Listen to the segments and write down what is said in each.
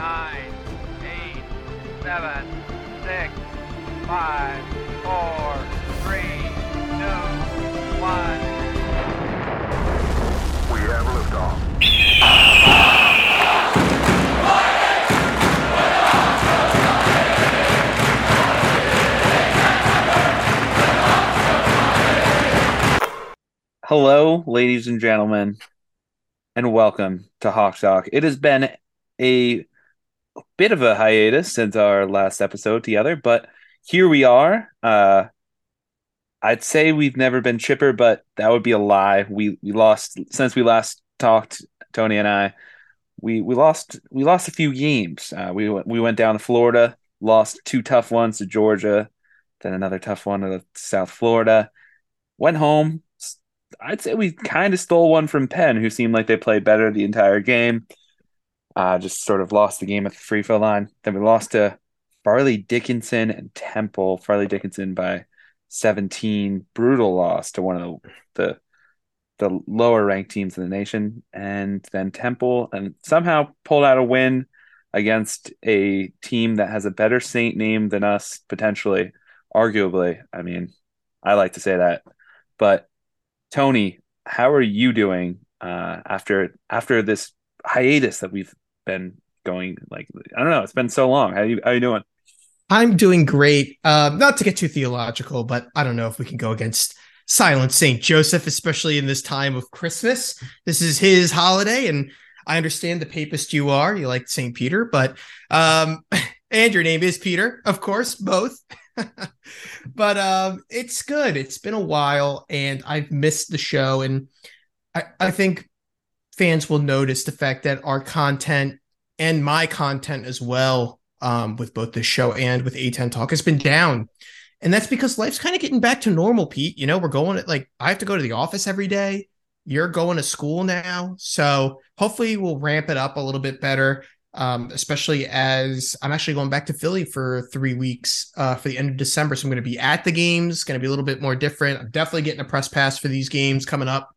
nine, eight, seven, six, five, four, three, two, one. We have liftoff. Hello, ladies and gentlemen, and welcome to Hawk Talk. It has been a bit of a hiatus since our last episode together, but here we are. Uh, I'd say we've never been chipper, but that would be a lie. We we lost since we last talked, Tony and I. We we lost we lost a few games. Uh, we we went down to Florida, lost two tough ones to Georgia, then another tough one to South Florida. Went home, I'd say we kind of stole one from Penn, who seemed like they played better the entire game. Uh, just sort of lost the game at the free throw line. Then we lost to Fairleigh Dickinson and Temple. Fairleigh Dickinson by 17. Brutal loss to one of the the, the lower ranked teams in the nation. And then Temple and somehow pulled out a win against a team that has a better Saint name than us, potentially, arguably. I mean, I like to say that. But Tony, how are you doing uh, after after this hiatus that we've been going? Like I don't know, it's been so long. How you how you doing? I'm doing great. Uh, not to get too theological, but I don't know if we can go against Silent Saint Joseph, especially in this time of Christmas. This is his holiday, and I understand the papist you are. You like Saint Peter, but um, and your name is Peter, of course, both. but um, it's good. It's been a while, and I've missed the show, and I, I think fans will notice the fact that our content and my content as well um, with both this show and with A10 Talk has been down. And that's because life's kind of getting back to normal, Pete. You know, we're going at like, I have to go to the office every day. You're going to school now. So hopefully we'll ramp it up a little bit better, um, especially as I'm actually going back to Philly for three weeks uh, for the end of December. So I'm going to be at the games, going to be a little bit more different. I'm definitely getting a press pass for these games coming up.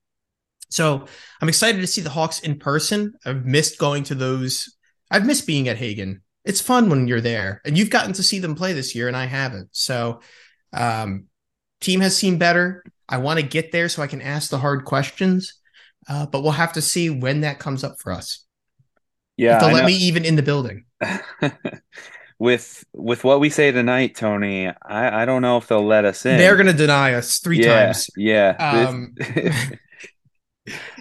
So I'm excited to see the Hawks in person. I've missed going to those. I've missed being at Hagan it's fun when you're there and you've gotten to see them play this year and I haven't. So um team has seen better. I want to get there so I can ask the hard questions. Uh, but we'll have to see when that comes up for us. Yeah, if they'll I let me even in the building. with with what we say tonight, Tony, I I don't know if they'll let us in. They're gonna deny us three yeah, times. Yeah, Um,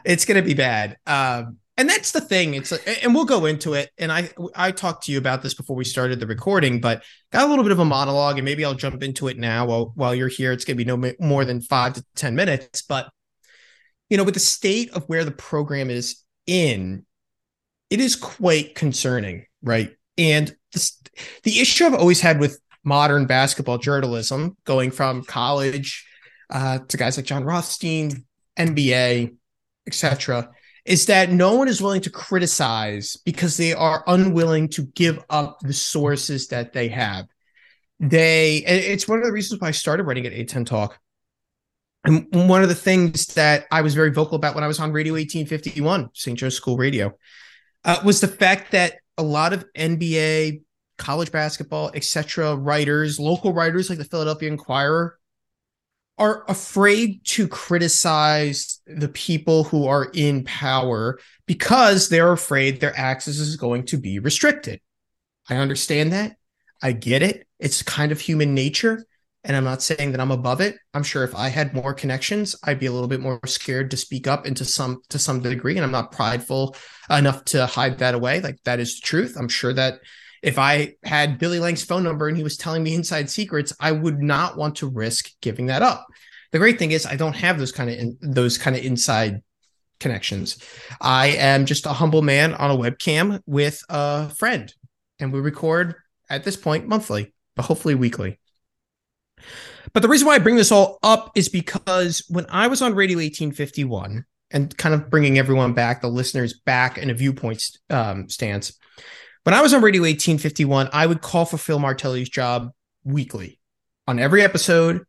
it's gonna be bad. Um, and that's the thing. It's and we'll go into it. And I I talked to you about this before we started the recording, but got a little bit of a monologue, and maybe I'll jump into it now while while you're here. It's gonna be no more than five to ten minutes, but you know, with the state of where the program is in, it is quite concerning, right? And the issue I've always had with modern basketball journalism, going from college uh, to guys like Jon Rothstein, NBA, etc., is that no one is willing to criticize because they are unwilling to give up the sources that they have. They, it's one of the reasons why I started writing at A10 Talk. And one of the things that I was very vocal about when I was on Radio 1851, St. Joe's School Radio, uh, was the fact that a lot of NBA, college basketball, etc., writers, local writers like the Philadelphia Inquirer, are afraid to criticize the people who are in power because they're afraid their access is going to be restricted. I understand that. I get it. It's kind of human nature. And I'm not saying that I'm above it. I'm sure if I had more connections, I'd be a little bit more scared to speak up into some to some degree. And I'm not prideful enough to hide that away. Like that is the truth. I'm sure that if I had Billy Lange's phone number and he was telling me inside secrets, I would not want to risk giving that up. The great thing is I don't have those kind of in, those kind of inside connections. I am just a humble man on a webcam with a friend, and we record at this point monthly, but hopefully weekly. But the reason why I bring this all up is because when I was on Radio 1851 and kind of bringing everyone back, the listeners back in a viewpoint um, stance, when I was on Radio 1851, I would call for Phil Martelli's job weekly on every episode,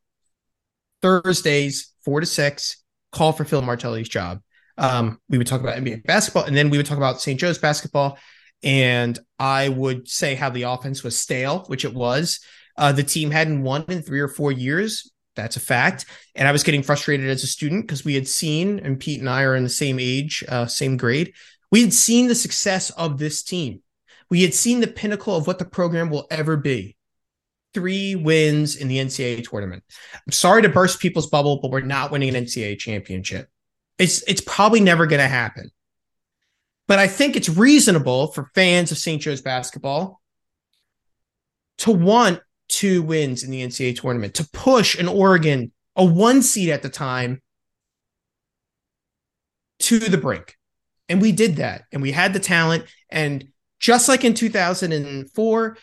Thursdays, four to six, call for Phil Martelli's job. Um, we would talk about NBA basketball, and then we would talk about St. Joe's basketball. and I would say how the offense was stale, which it was. Uh, the team hadn't won in three or four years. That's a fact. And I was getting frustrated as a student because we had seen, and Pete and I are in the same age, uh, same grade. We had seen the success of this team. We had seen the pinnacle of what the program will ever be. Three wins in the NCAA tournament. I'm sorry to burst people's bubble, but we're not winning an NCAA championship. It's it's probably never going to happen. But I think it's reasonable for fans of St. Joe's basketball to want two wins in the NCAA tournament, to push an Oregon, a one seed at the time, to the brink. And we did that. And we had the talent. And just like in 2004,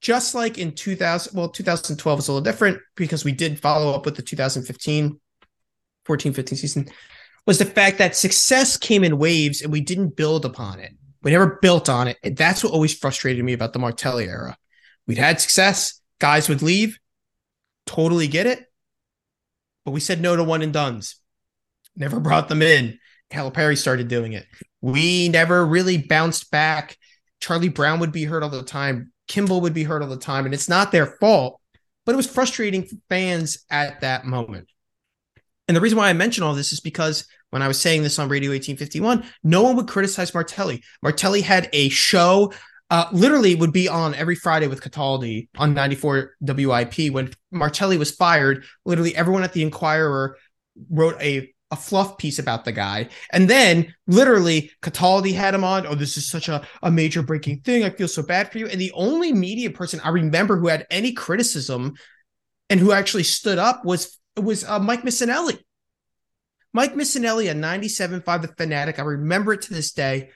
just like in 2000, well, 2012 is a little different because we did follow up with the 2015, 14, 15 season, was the fact that success came in waves and we didn't build upon it. We never built on it. And that's what always frustrated me about the Martelli era. We'd had success, guys would leave. Totally get it. But we said no to one and duns. Never brought them in. Calipari started doing it. We never really bounced back. Charlie Brown would be hurt all the time. Kimble would be hurt all the time. And it's not their fault, but it was frustrating for fans at that moment. And the reason why I mention all this is because when I was saying this on Radio 1851, no one would criticize Martelli. Martelli had a show uh, literally would be on every Friday with Cataldi on 94 WIP. When Martelli was fired, literally everyone at the Inquirer wrote a a fluff piece about the guy. And then literally Cataldi had him on. Oh, this is such a, a major breaking thing. I feel so bad for you. And the only media person I remember who had any criticism and who actually stood up was was uh, Mike Missanelli. Mike Missanelli, a 97.5 The Fanatic. I remember it to this day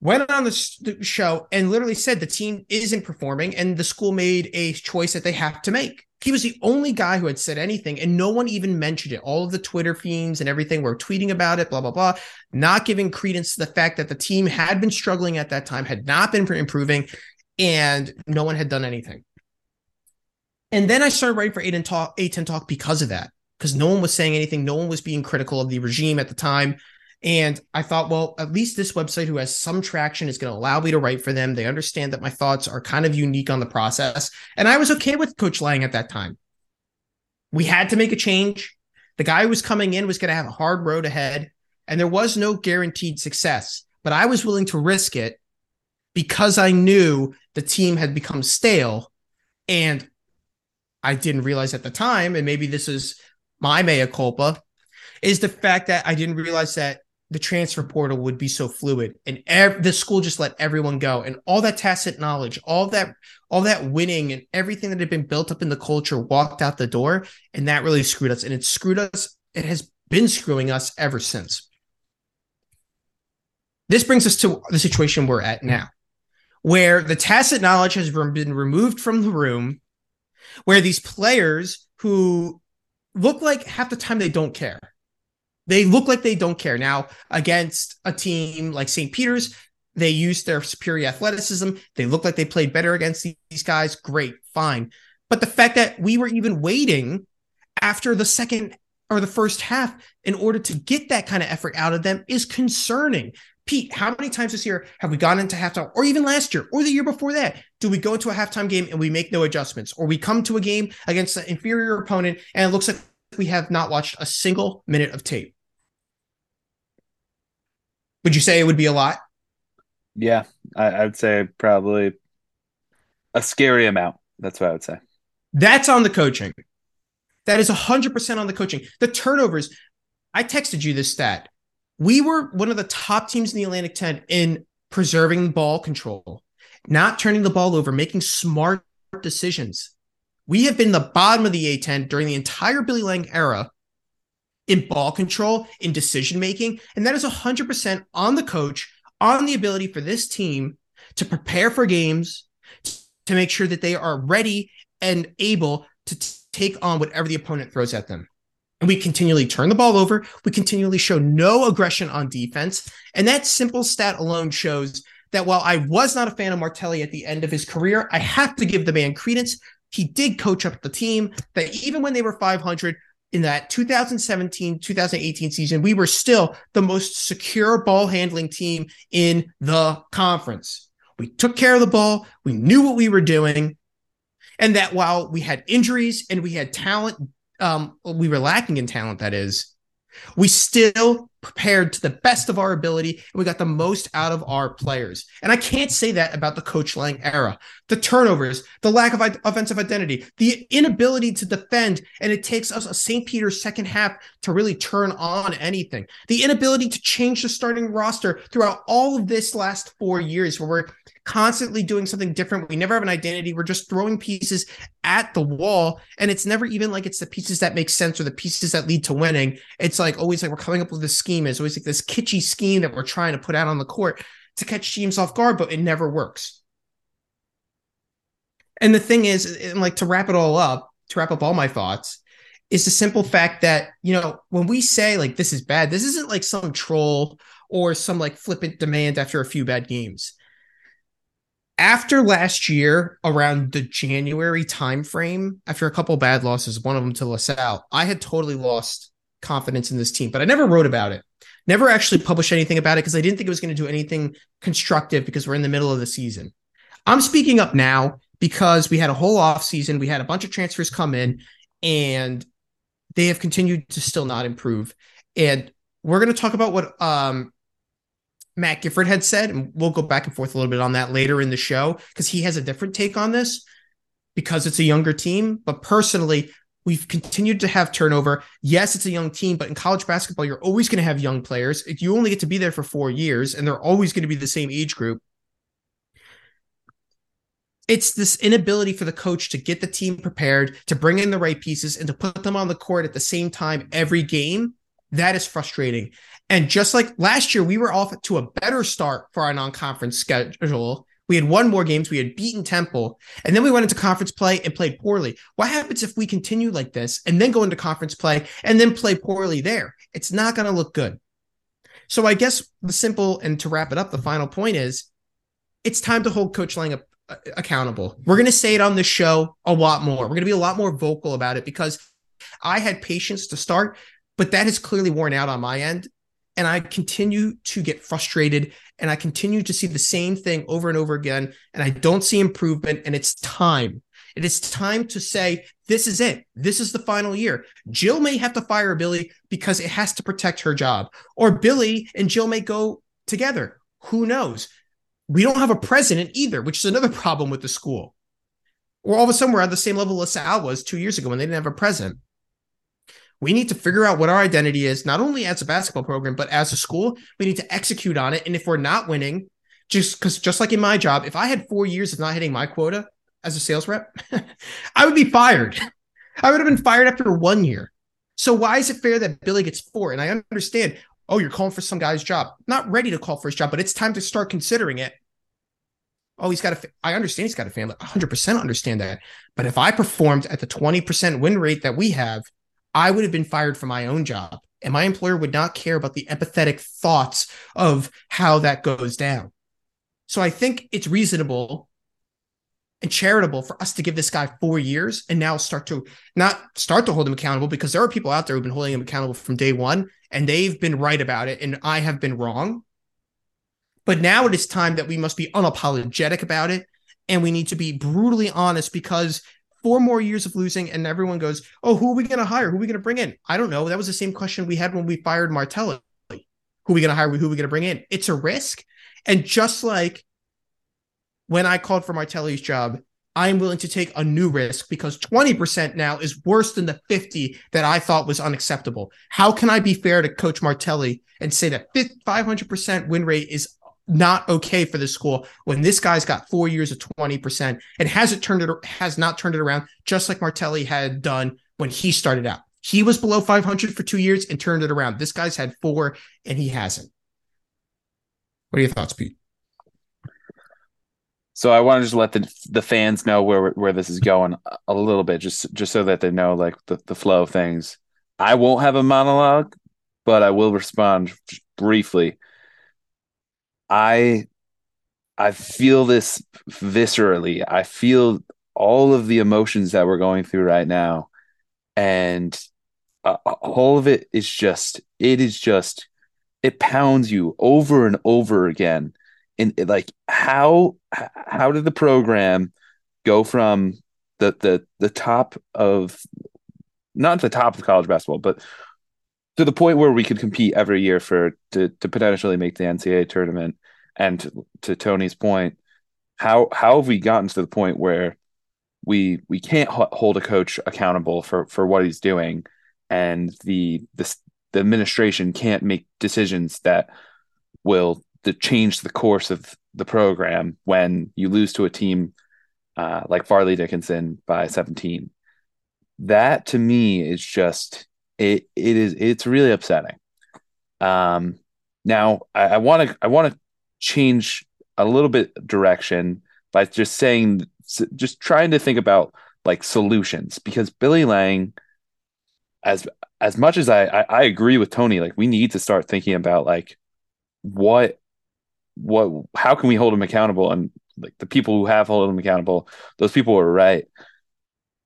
went on the show and literally said the team isn't performing and the school made a choice that they have to make. He was the only guy who had said anything and no one even mentioned it. All of the Twitter fiends and everything were tweeting about it, blah, blah, blah, not giving credence to the fact that the team had been struggling at that time, had not been improving, and no one had done anything. And then I started writing for A10 Talk, A10 Talk because of that, because no one was saying anything. No one was being critical of the regime at the time. And I thought, well, at least this website who has some traction is going to allow me to write for them. They understand that my thoughts are kind of unique on the process. And I was okay with Coach Lange at that time. We had to make a change. The guy who was coming in was going to have a hard road ahead, and there was no guaranteed success. But I was willing to risk it because I knew the team had become stale. And I didn't realize at the time, and maybe this is my mea culpa, is the fact that I didn't realize that the transfer portal would be so fluid and ev- the school just let everyone go. And all that tacit knowledge all that all that winning and everything that had been built up in the culture walked out the door. And that really screwed us. And it screwed us. It has been screwing us ever since. This brings us to the situation we're at now where the tacit knowledge has been removed from the room where these players who look like half the time they don't care they look like they don't care. Now, against a team like St. Peter's, they used their superior athleticism. They look like they played better against these guys. Great, fine. But the fact that we were even waiting after the second or the first half in order to get that kind of effort out of them is concerning. Pete, how many times this year have we gone into halftime, or even last year, or the year before that? Do we go into a halftime game and we make no adjustments, or we come to a game against an inferior opponent and it looks like we have not watched a single minute of tape. Would you say it would be a lot? Yeah, I, would say probably a scary amount. That's what I would say. That's on the coaching. That is 100% on the coaching. The turnovers, I texted you this stat. We were one of the top teams in the Atlantic 10 in preserving ball control, not turning the ball over, making smart decisions. We have been the bottom of the A10 during the entire Billy Lange era in ball control, in decision making. And that is 100% on the coach, on the ability for this team to prepare for games, to make sure that they are ready and able to t- take on whatever the opponent throws at them. And we continually turn the ball over. We continually show no aggression on defense. And that simple stat alone shows that while I was not a fan of Martelli at the end of his career, I have to give the man credence. He did coach up the team that even when they were 500, in that 2017 2018 season, we were still the most secure ball handling team in the conference. We took care of the ball, we knew what we were doing. And that while we had injuries and we had talent, um, we were lacking in talent, that is, we still prepared to the best of our ability and we got the most out of our players. And I can't say that about the coach Lange era. The turnovers, the lack of offensive identity, the inability to defend, and it takes us a St. Peter's second half to really turn on anything. The inability to change the starting roster throughout all of this last four years where we're constantly doing something different. We never have an identity. We're just throwing pieces at the wall. And it's never even like it's the pieces that make sense or the pieces that lead to winning. It's like always like we're coming up with a scheme. It's always like this kitschy scheme that we're trying to put out on the court to catch teams off guard, but it never works. And the thing is, and like to wrap it all up, to wrap up all my thoughts, is the simple fact that, you know, when we say like this is bad, this isn't like some troll or some like flippant demand after a few bad games after last year around the January timeframe, after a couple bad losses, one of them to LaSalle, I had totally lost confidence in this team, but I never wrote about it. Never actually published anything about it because I didn't think it was going to do anything constructive because we're in the middle of the season. I'm speaking up now because we had a whole off season, we had a bunch of transfers come in, and they have continued to still not improve. And we're going to talk about what um, Matt Gifford had said, and we'll go back and forth a little bit on that later in the show because he has a different take on this because it's a younger team. But personally, we've continued to have turnover. Yes, it's a young team, but in college basketball, you're always going to have young players. You only get to be there for four years, and they're always going to be the same age group. It's this inability for the coach to get the team prepared, to bring in the right pieces, and to put them on the court at the same time every game. That is frustrating. And just like last year, we were off to a better start for our non-conference schedule. We had won more games. We had beaten Temple, and then we went into conference play and played poorly. What happens if we continue like this and then go into conference play and then play poorly there? It's not going to look good. So I guess the simple and to wrap it up, the final point is it's time to hold Coach Lange uh, accountable. We're going to say it on the show a lot more. We're going to be a lot more vocal about it because I had patience to start, but that has clearly worn out on my end and I continue to get frustrated and I continue to see the same thing over and over again. And I don't see improvement. And it's time. It is time to say, this is it. This is the final year. Jill may have to fire Billy because it has to protect her job, or Billy and Jill may go together. Who knows? We don't have a president either, which is another problem with the school. Or all of a sudden, we're at the same level LaSalle was two years ago when they didn't have a president. We need to figure out what our identity is, not only as a basketball program, but as a school. We need to execute on it. And if we're not winning, just because, just like in my job, if I had four years of not hitting my quota as a sales rep, I would be fired. I would have been fired after one year. So why is it fair that Billy gets four? And I understand, oh, you're calling for some guy's job. Not ready to call for his job, but it's time to start considering it. Oh, he's got a. I understand he's got a family. 100% understand that. But if I performed at the 20% win rate that we have, I would have been fired from my own job, and my employer would not care about the empathetic thoughts of how that goes down. So I think it's reasonable and charitable for us to give this guy four years and now start to not start to hold him accountable because there are people out there who've been holding him accountable from day one and they've been right about it and I have been wrong. But now it is time that we must be unapologetic about it and we need to be brutally honest because four more years of losing, and everyone goes, "Oh, who are we going to hire? Who are we going to bring in?" I don't know. That was the same question we had when we fired Martelli. Who are we going to hire? Who are we going to bring in? It's a risk, and just like when I called for Martelli's job, I'm willing to take a new risk because 20% now is worse than the 50 that I thought was unacceptable. How can I be fair to Coach Martelli and say that 500% win rate is not okay for the school when this guy's got four years of 20% and hasn't turned it has not turned it around just like Martelli had done when he started out. He was below 500 for two years and turned it around. This guy's had four and he hasn't. What are your thoughts, Pete? So I want to just let the the fans know where where this is going a little bit, just just so that they know like the, the flow of things. I won't have a monologue, but I will respond briefly I I feel this viscerally. I feel all of the emotions that we're going through right now. And uh, all of it is just it is just it pounds you over and over again and like how how did the program go from the the the top of not the top of college basketball but to the point where we could compete every year for to to potentially make the NCAA tournament and to, to Tony's point how how have we gotten to the point where we we can't hold a coach accountable for for what he's doing and the the, the administration can't make decisions that will change the course of the program when you lose to a team uh, like Fairleigh Dickinson by 17. That to me is just it. It is it's really upsetting. Um, now I want to I want to change a little bit direction by just saying just trying to think about like solutions because Billy Lange, as as much as I, I, I agree with Tony, like we need to start thinking about like what what how can we hold him accountable and like the people who have held him accountable, those people were right.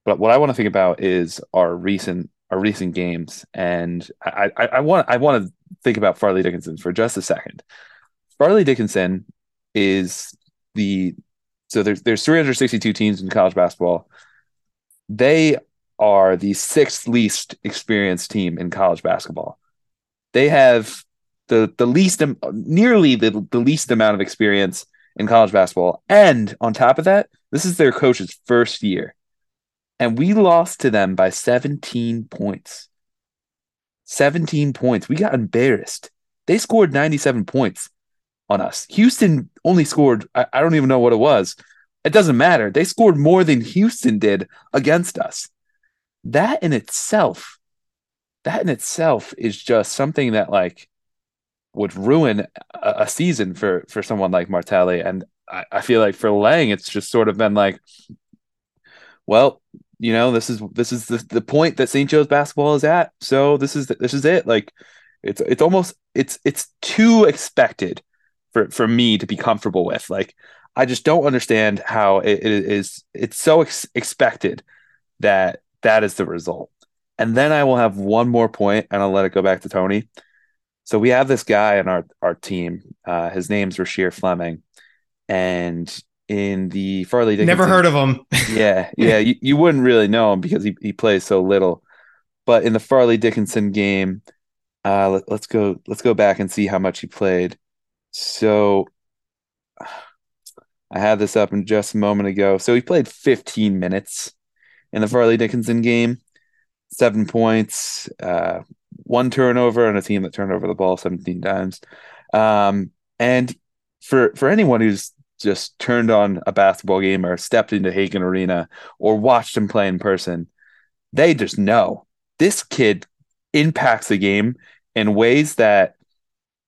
But what I want to think about is our recent our recent games, and I I, I want I want to think about Fairleigh Dickinson for just a second. Fairleigh Dickinson is the so there's there's 362 teams in college basketball. They are the sixth least experienced team in college basketball. They have the the least um, nearly the, the least amount of experience in college basketball. And on top of that, this is their coach's first year. And we lost to them by 17 points. 17 points. We got embarrassed. They scored 97 points on us. Houston only scored, I, I don't even know what it was. It doesn't matter. They scored more than Houston did against us that in itself, that in itself is just something that like would ruin a, a season for for someone like Martelli. And I, I feel like for Lange, it's just sort of been like, well, you know, this is this is the, the point that St. Joe's basketball is at. So this is this is it. Like it's it's almost it's it's too expected for for me to be comfortable with. Like I just don't understand how it, it is. It's so ex- expected that that is the result. And then I will have one more point and I'll let it go back to Tony. So we have this guy on our, our team. Uh, his name's Rasheer Fleming. And in the Fairleigh Dickinson, Never heard of him. yeah, yeah. You, you wouldn't really know him because he, he plays so little. But in the Fairleigh Dickinson game, uh, let, let's go let's go back and see how much he played. So I had this up in just a moment ago. So he played 15 minutes in the Fairleigh Dickinson game. Seven points, uh, one turnover, and a team that turned over the ball 17 times. Um, and for for anyone who's just turned on a basketball game or stepped into Hagan Arena or watched him play in person, they just know. This kid impacts the game in ways that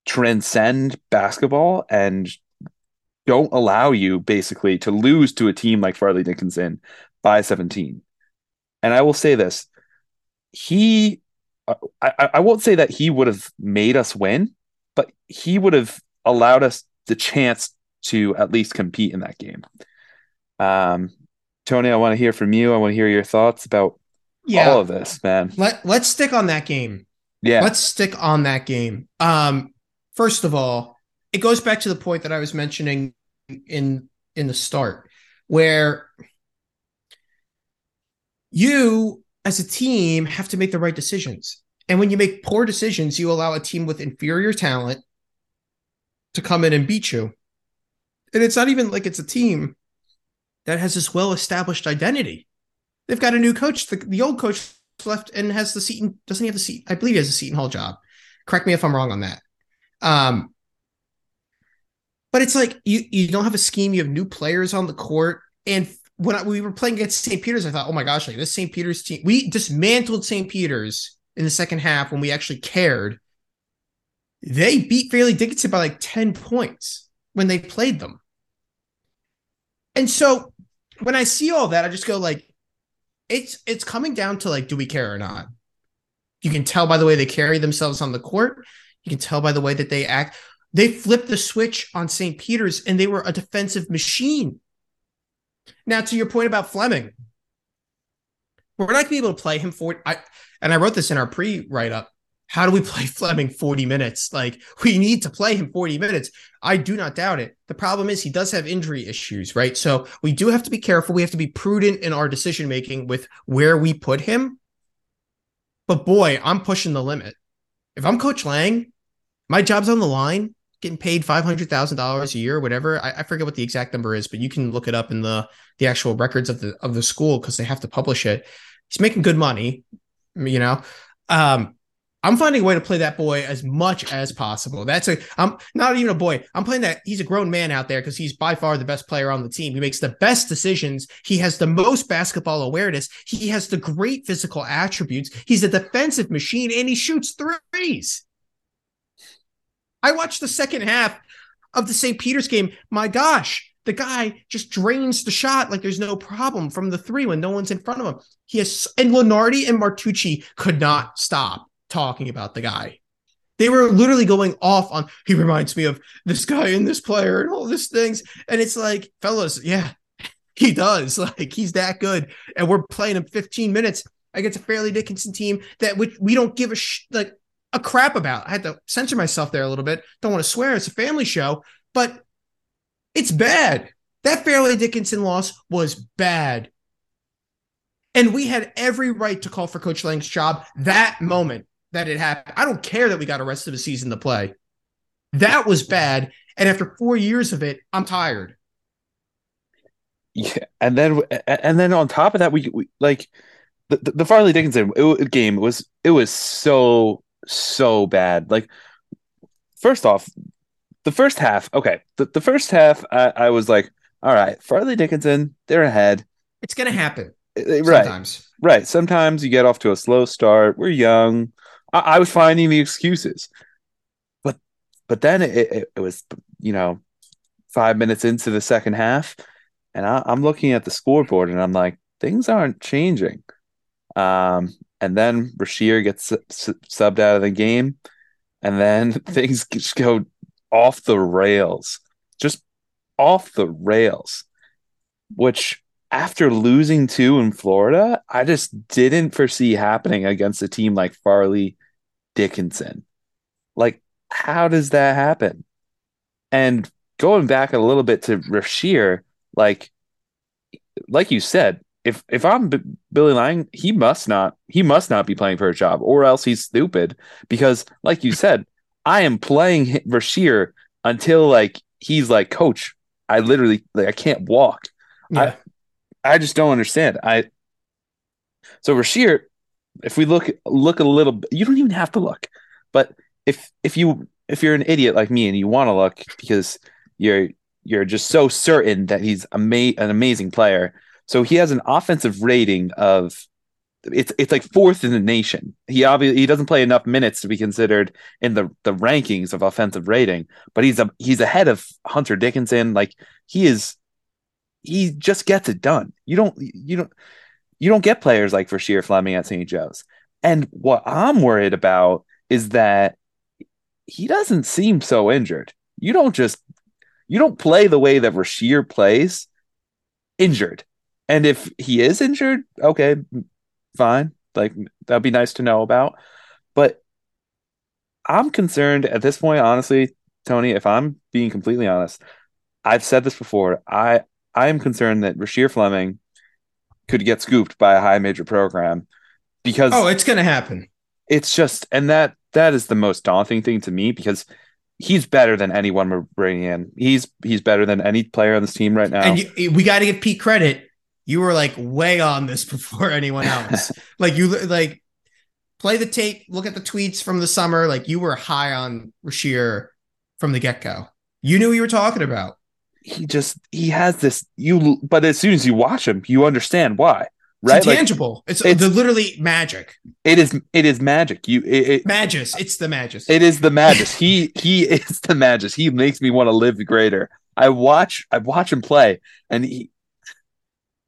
transcend basketball and don't allow you basically to lose to a team like Fairleigh Dickinson by 17 and I will say this: he, uh, I, I won't say that he would have made us win, but he would have allowed us the chance to at least compete in that game. Um, Tony, I want to hear from you. I want to hear your thoughts about yeah. all of this, man. Let Let's stick on that game. Yeah, let's stick on that game. Um, first of all, it goes back to the point that I was mentioning in in the start, where you as a team have to make the right decisions. And when you make poor decisions, you allow a team with inferior talent to come in and beat you. And it's not even like it's a team that has this well established identity. They've got a new coach. The, the old coach left and has the Seton, doesn't he have the seat? I believe he has a Seton Hall job. Correct me if I'm wrong on that. Um, but it's like you, you don't have a scheme, you have new players on the court. And when I, we were playing against St. Peter's, I thought, oh my gosh, like this St. Peter's team, we dismantled St. Peter's in the second half when we actually cared. They beat Fairleigh Dickinson by like 10 points when they played them. And so when I see all that, I just go like, it's it's coming down to like, do we care or not? You can tell by the way they carry themselves on the court. You can tell by the way that they act. They flipped the switch on St. Peter's and they were a defensive machine now, to your point about Fleming, We're not going to be able to play him for I and I wrote this in our pre write up. How do we play Fleming 40 minutes? Like we need to play him 40 minutes. I do not doubt it. The problem is he does have injury issues, right? So we do have to be careful. We have to be prudent in our decision making with where we put him. But boy, I'm pushing the limit. If I'm Coach Lange, my job's on the line, getting paid five hundred thousand dollars a year, whatever. I, I, forget what the exact number is, but you can look it up in the the actual records of the of the school because they have to publish it. He's making good money, you know. Um, I'm finding a way to play that boy as much as possible. That's a I'm not even a boy. I'm playing that he's a grown man out there because he's by far the best player on the team. He makes the best decisions. He has the most basketball awareness. He has the great physical attributes. He's a defensive machine and he shoots threes. I watched the second half of the St. Peter's game. My gosh, the guy just drains the shot like there's no problem from the three when no one's in front of him. He has and Lunardi and Martucci could not stop talking about the guy. They were literally going off on he reminds me of this guy and this player and all these things. And it's like, fellas, yeah, he does. Like he's that good. And we're playing him 15 minutes against a Fairleigh Dickinson team that which we don't give a sh- like a crap about. I had to censor myself there a little bit. Don't want to swear. It's a family show, but it's bad. That Fairleigh Dickinson loss was bad. And we had every right to call for Coach Lange's job that moment that it happened. I don't care that we got a rest of the season to play. That was bad. And after four years of it, I'm tired. Yeah, and then and then on top of that, we, we like the the Fairleigh Dickinson game was it was so so bad. Like, first off, the first half, okay, the, the first half, I, I was like, all right, Fairleigh Dickinson, they're ahead. It's going to happen. Right. Sometimes. Right. Sometimes you get off to a slow start. We're young. I, I was finding the excuses. But but then it, it, it, was, you know, five minutes into the second half, and I, I'm looking at the scoreboard and I'm like, things aren't changing. Um, and then Rasheer gets su- subbed out of the game, and then things just go off the rails, just off the rails. Which, after losing two in Florida, I just didn't foresee happening against a team like Fairleigh Dickinson. Like, how does that happen? And going back a little bit to Rasheer, like, like you said, if if I'm B- Billy Lange, he must not he must not be playing for a job, or else he's stupid. Because, like you said, I am playing Rasheer until like he's like, Coach, I literally like I can't walk. Yeah. I I just don't understand. I so Rasheer, if we look look a little, you don't even have to look, but if if you if you're an idiot like me and you want to look because you're you're just so certain that he's ama- an amazing player so he has an offensive rating of it's it's like fourth in the nation. He obviously he doesn't play enough minutes to be considered in the the rankings of offensive rating, but he's a he's ahead of Hunter Dickinson. Like he is, he just gets it done. You don't you don't you don't get players like Rasheer Fleming at St. Joe's. And what I'm worried about is that he doesn't seem so injured. You don't just you don't play the way that Rasheer plays injured. And if he is injured, okay, fine. Like that'd be nice to know about. But I'm concerned at this point, honestly, Tony, if I'm being completely honest, I've said this before. I I am concerned that Rasheer Fleming could get scooped by a high major program because Oh, it's gonna happen. It's just and that that is the most daunting thing to me because he's better than anyone we're bringing in. He's he's better than any player on this team right now. And you, we got to give Pete credit you were like way on this before anyone else. like you like play the tape, look at the tweets from the summer. Like you were high on Rasheer from the get go. You knew what you were talking about. He just he has this you, but as soon as you watch him, you understand why. Right, it's tangible. Like, it's, it's literally magic. It is. It is magic. You. It, it, Magus. It's the Magus. It is the Magus. he. He is the Magus. He makes me want to live greater. I watch. I watch him play, and he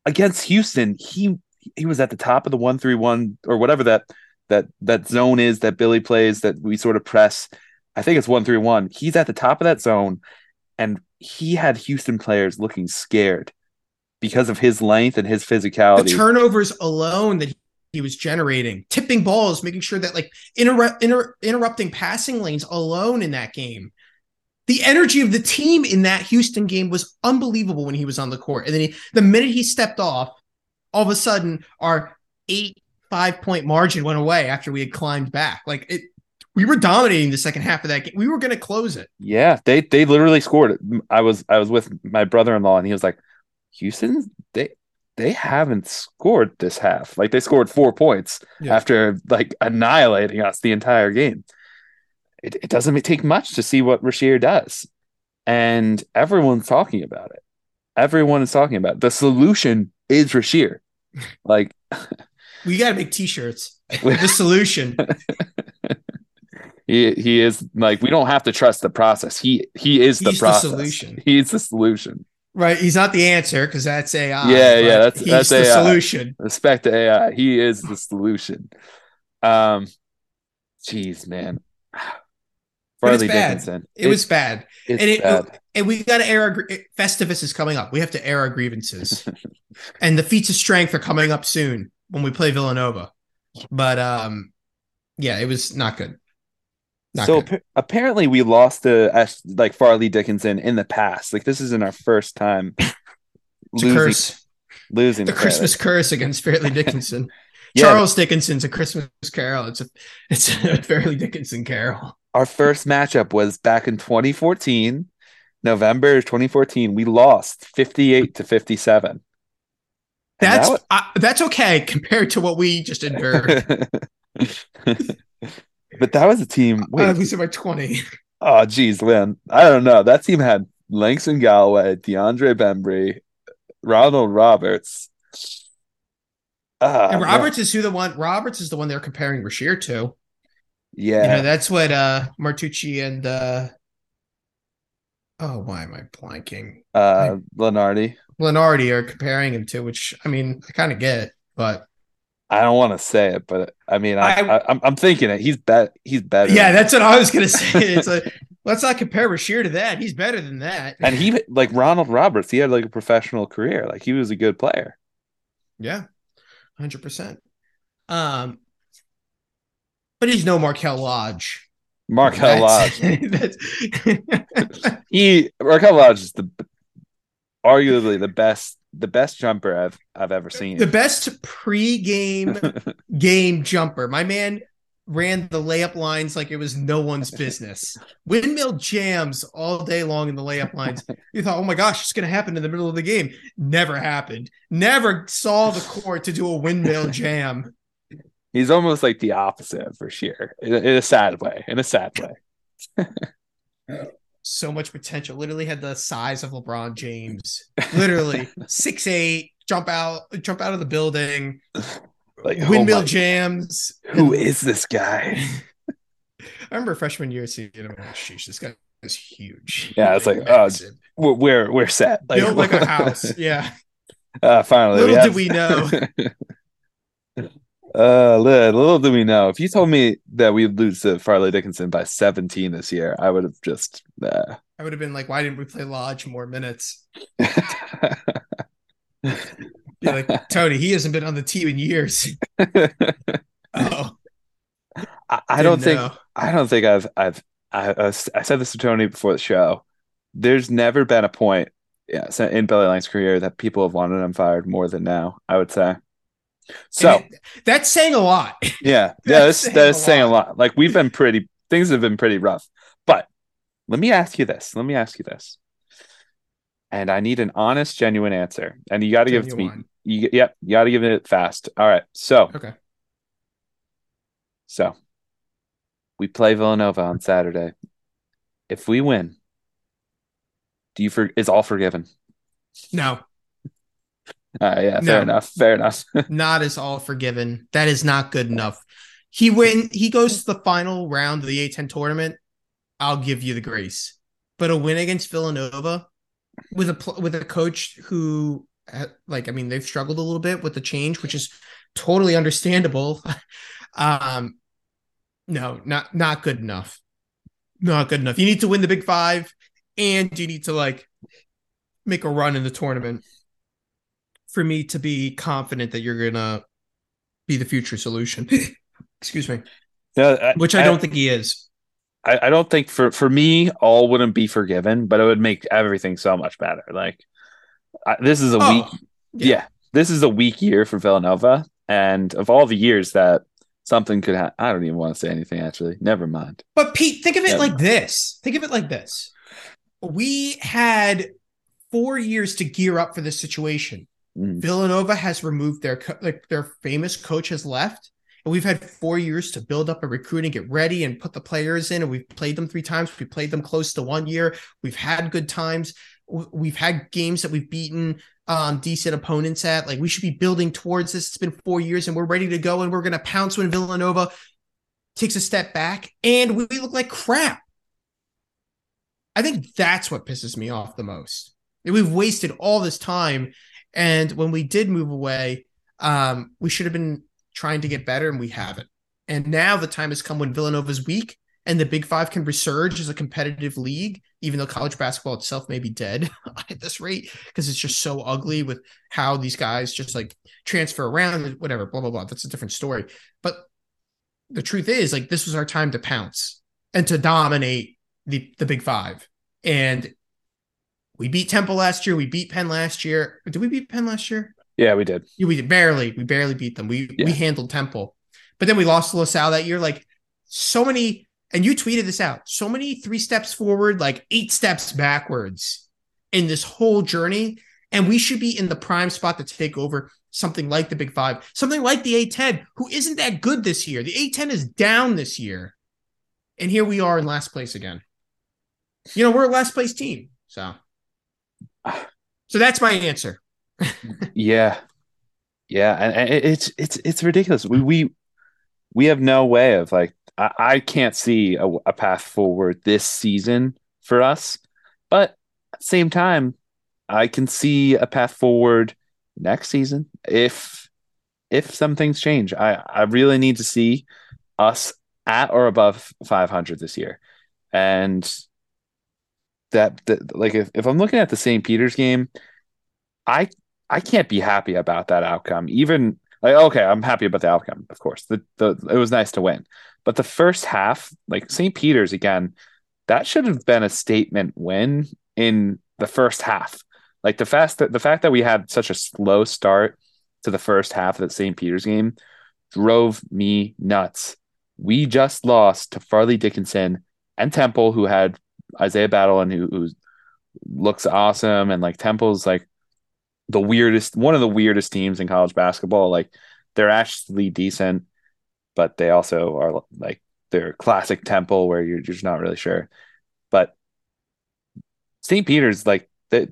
against Houston, he he was at the top of the one three one or whatever that that that zone is that Billy plays that we sort of press. I think it's one three one. He's at the top of that zone, and he had Houston players looking scared because of his length and his physicality. The turnovers alone that he was generating, tipping balls, making sure that like inter- inter- interrupting passing lanes alone in that game. The energy of the team in that Houston game was unbelievable when he was on the court. And then he, the minute he stepped off, all of a sudden our eight five point margin went away after we had climbed back. Like it, we were dominating the second half of that game. We were going to close it. Yeah, they they literally scored. I was I was with my brother in law, and he was like, "Houston, they they haven't scored this half. Like they scored four points Yeah. after like annihilating us the entire game. It, it doesn't take much to see what Rasheer does, and everyone's talking about it. Everyone is talking about it. the solution is Rasheer. Like We got to make t-shirts. the solution. he he is like we don't have to trust the process. He he is the He's the solution. He's the solution. Right. He's not the answer because that's AI. Yeah, yeah, that's- he's that's the AI. solution. Respect to AI. He is the solution. Um, jeez, man. Fairleigh bad. Dickinson. It was bad. it's and it- bad. And we got to air our Festivus is coming up. We have to air our grievances. and the feats of strength are coming up soon when we play Villanova. But um yeah, it was not good. Not so appa- apparently we lost to like Fairleigh Dickinson in the past. Like this isn't our first time losing curse. losing The Christmas Farley. curse against Fairleigh Dickinson. Yeah, Charles Dickinson's a Christmas carol. It's a it's a Fairleigh Dickinson carol. our first matchup was back in 2014, November 2014. We lost 58 to 57. That's that uh, that's okay compared to what we just endured. But that was a team. Uh, Wait, we said by 20. oh geez, man, I don't know. That team had Langston Galloway, DeAndre Bembry, Ronald Roberts. Ah, and man. Roberts is who the one Roberts is the one they're comparing Rasheer to. yeah, You know, that's what uh Martucci and uh oh why am I blanking? uh, Lunardi. Lunardi are comparing him to, which I mean I kind of get, but I don't want to say it, but I mean, I, I- I'm thinking it. He's bet. He's better. yeah, that's what I was gonna say. It's like let's not compare Rasheer to that. He's better than that. and he like Ronald Roberts. He had like a professional career. Like he was a good player. yeah, hundred percent. Um, but he's no Markell Lodge. Markell Lodge. He Markel Lodge is the arguably the best the best jumper I've I've ever seen. the best pre-game game jumper. My man ran the layup lines like it was no one's business. Windmill jams all day long in the layup lines. You thought, oh my gosh, it's going to happen in the middle of the game. Never happened. Never saw the court to do a windmill jam. He's almost like the opposite for Rasheer in, a- in a sad way. In a sad way. So much potential. Literally had the size of LeBron James. Literally six eight, jump out, jump out of the building, Like oh windmill my- jams. Who is this guy? I remember freshman year seeing him. Oh, sheesh, this guy is huge. Yeah, it's like, oh, Massive. We're we're, we're set. built like a house. Yeah. Uh, finally, Little we did have- we know. Uh, little, little do we know. If you told me that we'd lose to Fairleigh Dickinson by 17 this year, I would have just. Uh... I would have been like, why didn't we play Lodge more minutes? Like, Tony, he hasn't been on the team in years. Oh, I, I don't didn't think. I don't think I've. I've. I, I said this to Tony before the show. There's never been a point, yeah, in Billy Lange's career that people have wanted him fired more than now. I would say. So it- that's saying a lot. yeah, yeah, That's that's saying that's a saying a lot. lot. Like we've been pretty. Things have been pretty rough. But let me ask you this. Let me ask you this. And I need an honest, genuine answer. And you got to give it to me. You, yep, you got to give it fast. All right. So, Okay. so we play Villanova on Saturday. If we win, do you for is all forgiven? No, Uh, yeah, No. fair enough. Fair enough. not as all forgiven. That is not good enough. He win. He goes to the final round of the A10 tournament. I'll give you the grace. But a win against Villanova with a with a coach who, uh, like, I mean, they've struggled a little bit with the change, which is totally understandable. um, no, not not good enough. Not good enough. You need to win the Big Five, and you need to like make a run in the tournament for me to be confident that you're gonna be the future solution. Excuse me. No, I- Which I don't think he is. I, I don't think for for me all wouldn't be forgiven, but it would make everything so much better. Like I, this is a Oh, week, yeah. this is a weak year for Villanova, and of all the years that something could happen, I don't even want to say anything. Actually, never mind. But Pete, think of it Yeah. like this. Think of it like this. We had four years to gear up for this situation. Mm. Villanova has removed their co- like their famous coach has left, and we've had four years to build up a recruiting, get ready, and put the players in. And we've played them three times. We played them close to one year. We've had good times. We've had games that we've beaten um, decent opponents at. Like we should be building towards this. It's been four years, and we're ready to go. And we're going to pounce when Villanova takes a step back, and we look like crap. I think that's what pisses me off the most. We've wasted all this time, and when we did move away, um, we should have been trying to get better, and we haven't. And now the time has come when Villanova's weak, and the Big Five can resurge as a competitive league, even though college basketball itself may be dead at this rate because it's just so ugly with how these guys just like transfer around, whatever, blah blah blah. That's a different story. But the truth is, like, this was our time to pounce and to dominate the the Big Five, and we beat Temple last year. We beat Penn last year. Did we beat Penn last year? Yeah, we did. Yeah, we did barely. We barely beat them. We Yeah. we handled Temple, but then we lost to LaSalle that year. Like so many, and you tweeted this out. So many three steps forward, like eight steps backwards in this whole journey, and we should be in the prime spot to take over something like the Big Five, something like the A10, who isn't that good this year. The A10 is down this year, and here we are in last place again. You know, we're a last place team, so so that's my answer. Yeah, yeah, and, it's it's it's ridiculous. We we we have no way of like I, I can't see a, a path forward this season for us, but at the same time, I can see a path forward next season if if some things change. I I really need to see us at or above 500 this year, and that, that like if, if I'm looking at the St. Peter's game, I I can't be happy about that outcome. Even like okay, I'm happy about the outcome, of course. The the it was nice to win. But the first half, like St. Peter's again, that should have been a statement win in the first half. Like the fast the fact that we had such a slow start to the first half of the St. Peter's game drove me nuts. We just lost to Fairleigh Dickinson and Temple, who had Isaiah Battle and who, who looks awesome, and like Temple's like the weirdest one of the weirdest teams in college basketball. Like they're actually decent, but they also are like they're classic Temple where you're just not really sure. But St. Peter's like they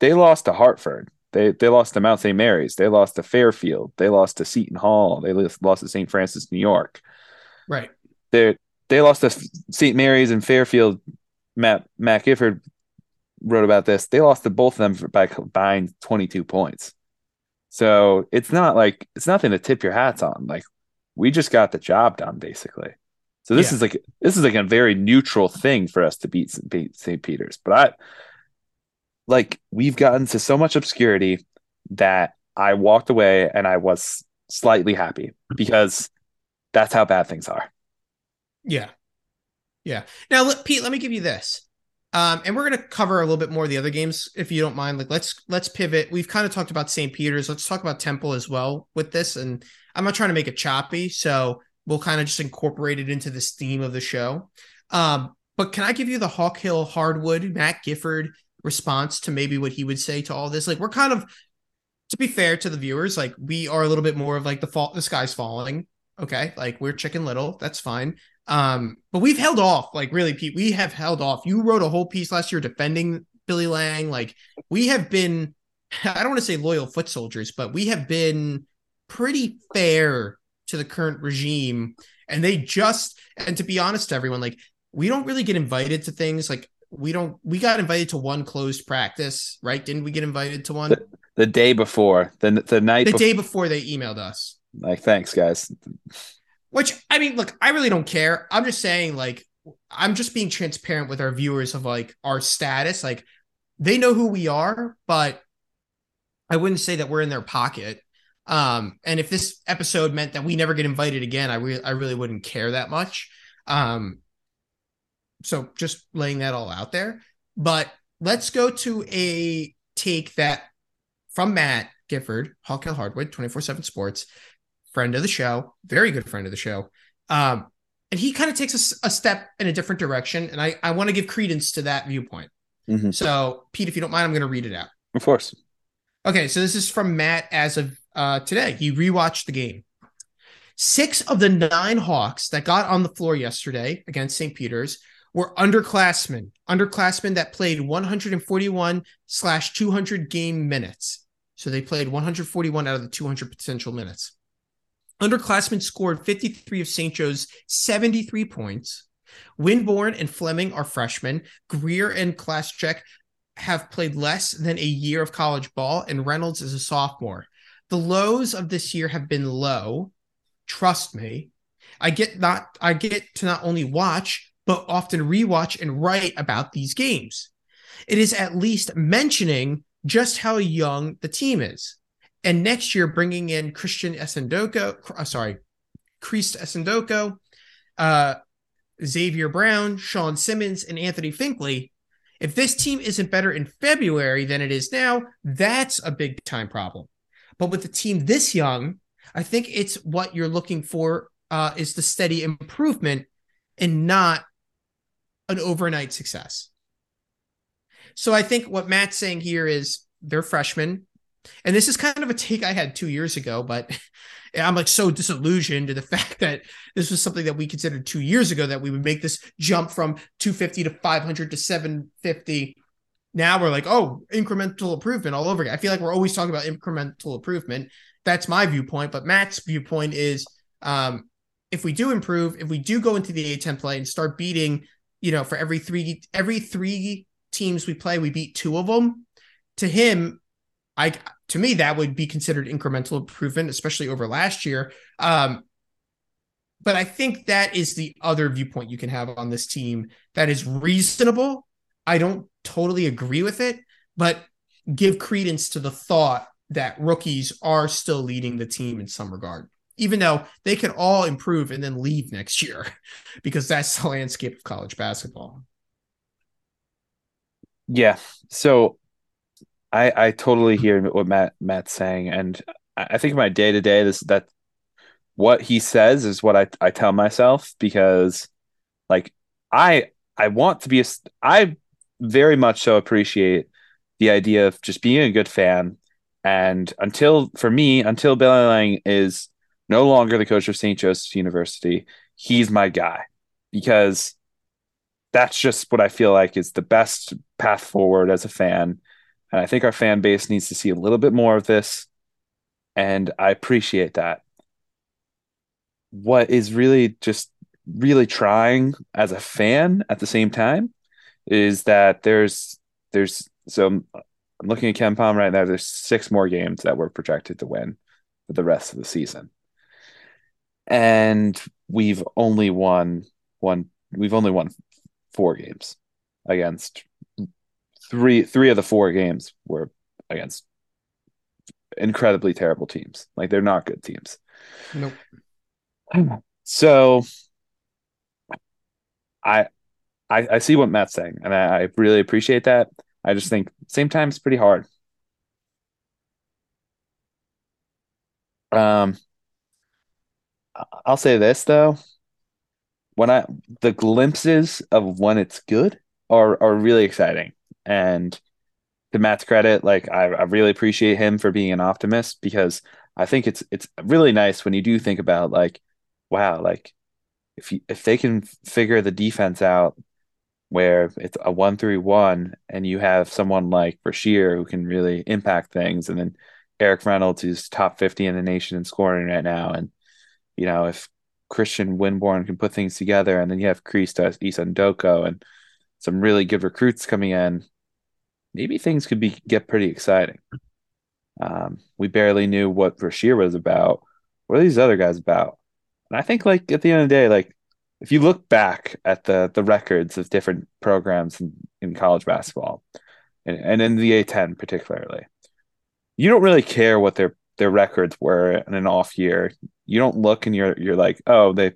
they lost to Hartford. They they lost to Mount St. Mary's. They lost to Fairfield. They lost to Seton Hall. They lost lost to St. Francis, New York. Right. They they lost to St. Mary's and Fairfield. Matt Matt Gifford wrote about this. They lost to both of them for, by combined 22 points. So it's not like it's nothing to tip your hats on. Like we just got the job done basically. So this Yeah. is like this is like a very neutral thing for us to beat, beat St. Peter's. But I like we've gotten to so much obscurity that I walked away and I was slightly happy because that's how bad things are. Yeah. Yeah. Now, Pete, let me give you this. Um, and we're going to cover a little bit more of the other games if you don't mind. Like, let's let's pivot. We've kind of talked about St. Peter's. Let's talk about Temple as well with this. And I'm not trying to make it choppy, so we'll kind of just incorporate it into this theme of the show. Um, but can I give you the Hawk Hill Hardwood Matt Gifford response to maybe what he would say to all this? Like, we're kind of, to be fair to the viewers, like we are a little bit more of like the fault. The sky's falling. Okay, like we're Chicken Little. That's fine. Um, but we've held off, like really, Pete. We have held off. You wrote a whole piece last year defending Billy Lange. Like we have been, I don't want to say loyal foot soldiers, but we have been pretty fair to the current regime. And they just, and to be honest to everyone, like we don't really get invited to things. Like we don't, we got invited to one closed practice, right? Didn't we get invited to one? The day before, the the night The before, day before they emailed us. like thanks guys. Which I mean, look, I really don't care. I'm just saying, like, I'm just being transparent with our viewers of like our status. Like, they know who we are, but I wouldn't say that we're in their pocket. Um, and if this episode meant that we never get invited again, I really I really wouldn't care that much. Um, so just laying that all out there. But let's go to a take that from Matt Gifford, Hawk Hill Hardwood, 24 7 Sports, friend of the show, very good friend of the show. Um, and he kind of takes a, a, step in a different direction. And I, I want to give credence to that viewpoint. Mm-hmm. So, Pete, if you don't mind, I'm going to read it out. Of course. Okay. So, this is from Matt as of uh, today. He rewatched the game. Six of the nine Hawks that got on the floor yesterday against St. Peter's were underclassmen, underclassmen that played 141 slash 200 game minutes. So they played 141 out of the 200 potential minutes. Underclassmen scored 53 of St. Joe's 73 points. Winborne and Fleming are freshmen. Greer and Klaczek have played less than a year of college ball, and Reynolds is a sophomore. The lows of this year have been low. Trust me. I get not I get to not only watch, but often rewatch and write about these games. It is at least mentioning just how young the team is. And next year, bringing in Christian Essandoko, sorry, Christ Essandoko, uh, Xzayvier Brown, Shawn Simmons, and Anthony Finkley. If this team isn't better in February than it is now, that's a big time problem. But with a team this young, I think it's what you're looking for uh, is the steady improvement and not an overnight success. So I think what Matt's saying here is they're freshmen. And this is kind of a take I had two years ago, but I'm like so disillusioned to the fact that this was something that we considered two years ago that we would make this jump from 250 to 500 to 750. Now we're like, oh, incremental improvement all over again. I feel like we're always talking about incremental improvement. That's my viewpoint. But Matt's viewpoint is um, if we do improve, if we do go into the A10 play and start beating, you know, for every three every three teams we play, we beat two of them to him, I to me that would be considered incremental improvement, especially over last year. Um, but I think that is the other viewpoint you can have on this team that is reasonable. I don't totally agree with it, but give credence to the thought that rookies are still leading the team in some regard, even though they can all improve and then leave next year because that's the landscape of college basketball. Yeah. So I I totally hear what Matt Matt's saying, and I think my day to day this that what he says is what I I tell myself because like I I want to be a I very much so appreciate the idea of just being a good fan and until for me until Billy Lange is no longer the coach of St. Joseph's University he's my guy because that's just what I feel like is the best path forward as a fan and I think our fan base needs to see a little bit more of this. And I appreciate that. What is really just really trying as a fan at the same time is that there's there's so I'm looking at KenPom right now. There's six more games that we're projected to win for the rest of the season, and we've only won one. We've only won four games against three three of the four games were against incredibly terrible teams. Like they're not good teams. Nope. So I I, I see what Matt's saying, and I, I really appreciate that. I just think same time it's pretty hard. Um, I'll say this though, when I the glimpses of when it's good are are really exciting. And to Matt's credit, like I, I really appreciate him for being an optimist because I think it's it's really nice when you do think about like, wow, like if you if they can figure the defense out where it's a one three one and you have someone like Rasheer who can really impact things and then Erik Reynolds who's top fifty in the nation in scoring right now and you know if Christian Winborne can put things together and then you have Krista Essandoko and some really good recruits coming in maybe things could be get pretty exciting. Um, we barely knew what Rasheer was about. What are these other guys about? And I think, like at the end of the day, like if you look back at the the records of different programs in, in college basketball, and, and in the A10 particularly, you don't really care what their their records were in an off year. You don't look and you're you're like, oh, they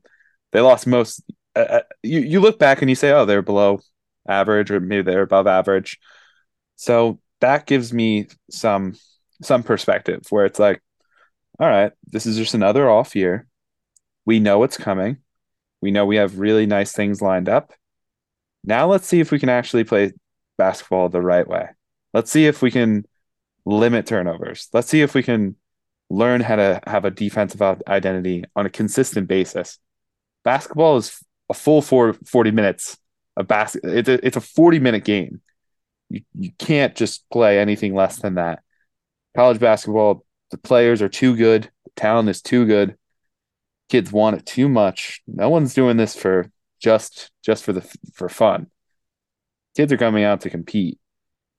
they lost most. Uh, uh, you you look back and you say, oh, they're below average or maybe they're above average. So that gives me some some perspective where it's like, all right, this is just another off year. We know it's coming. We know we have really nice things lined up. Now let's see if we can actually play basketball the right way. Let's see if we can limit turnovers. Let's see if we can learn how to have a defensive identity on a consistent basis. Basketball is a full four, 40 minutes of basket. It's a, it's a 40 minute game. You, you can't just play anything less than that. College basketball, the players are too good. The talent is too good. Kids want it too much. No one's doing this for just just for the for fun. Kids are coming out to compete.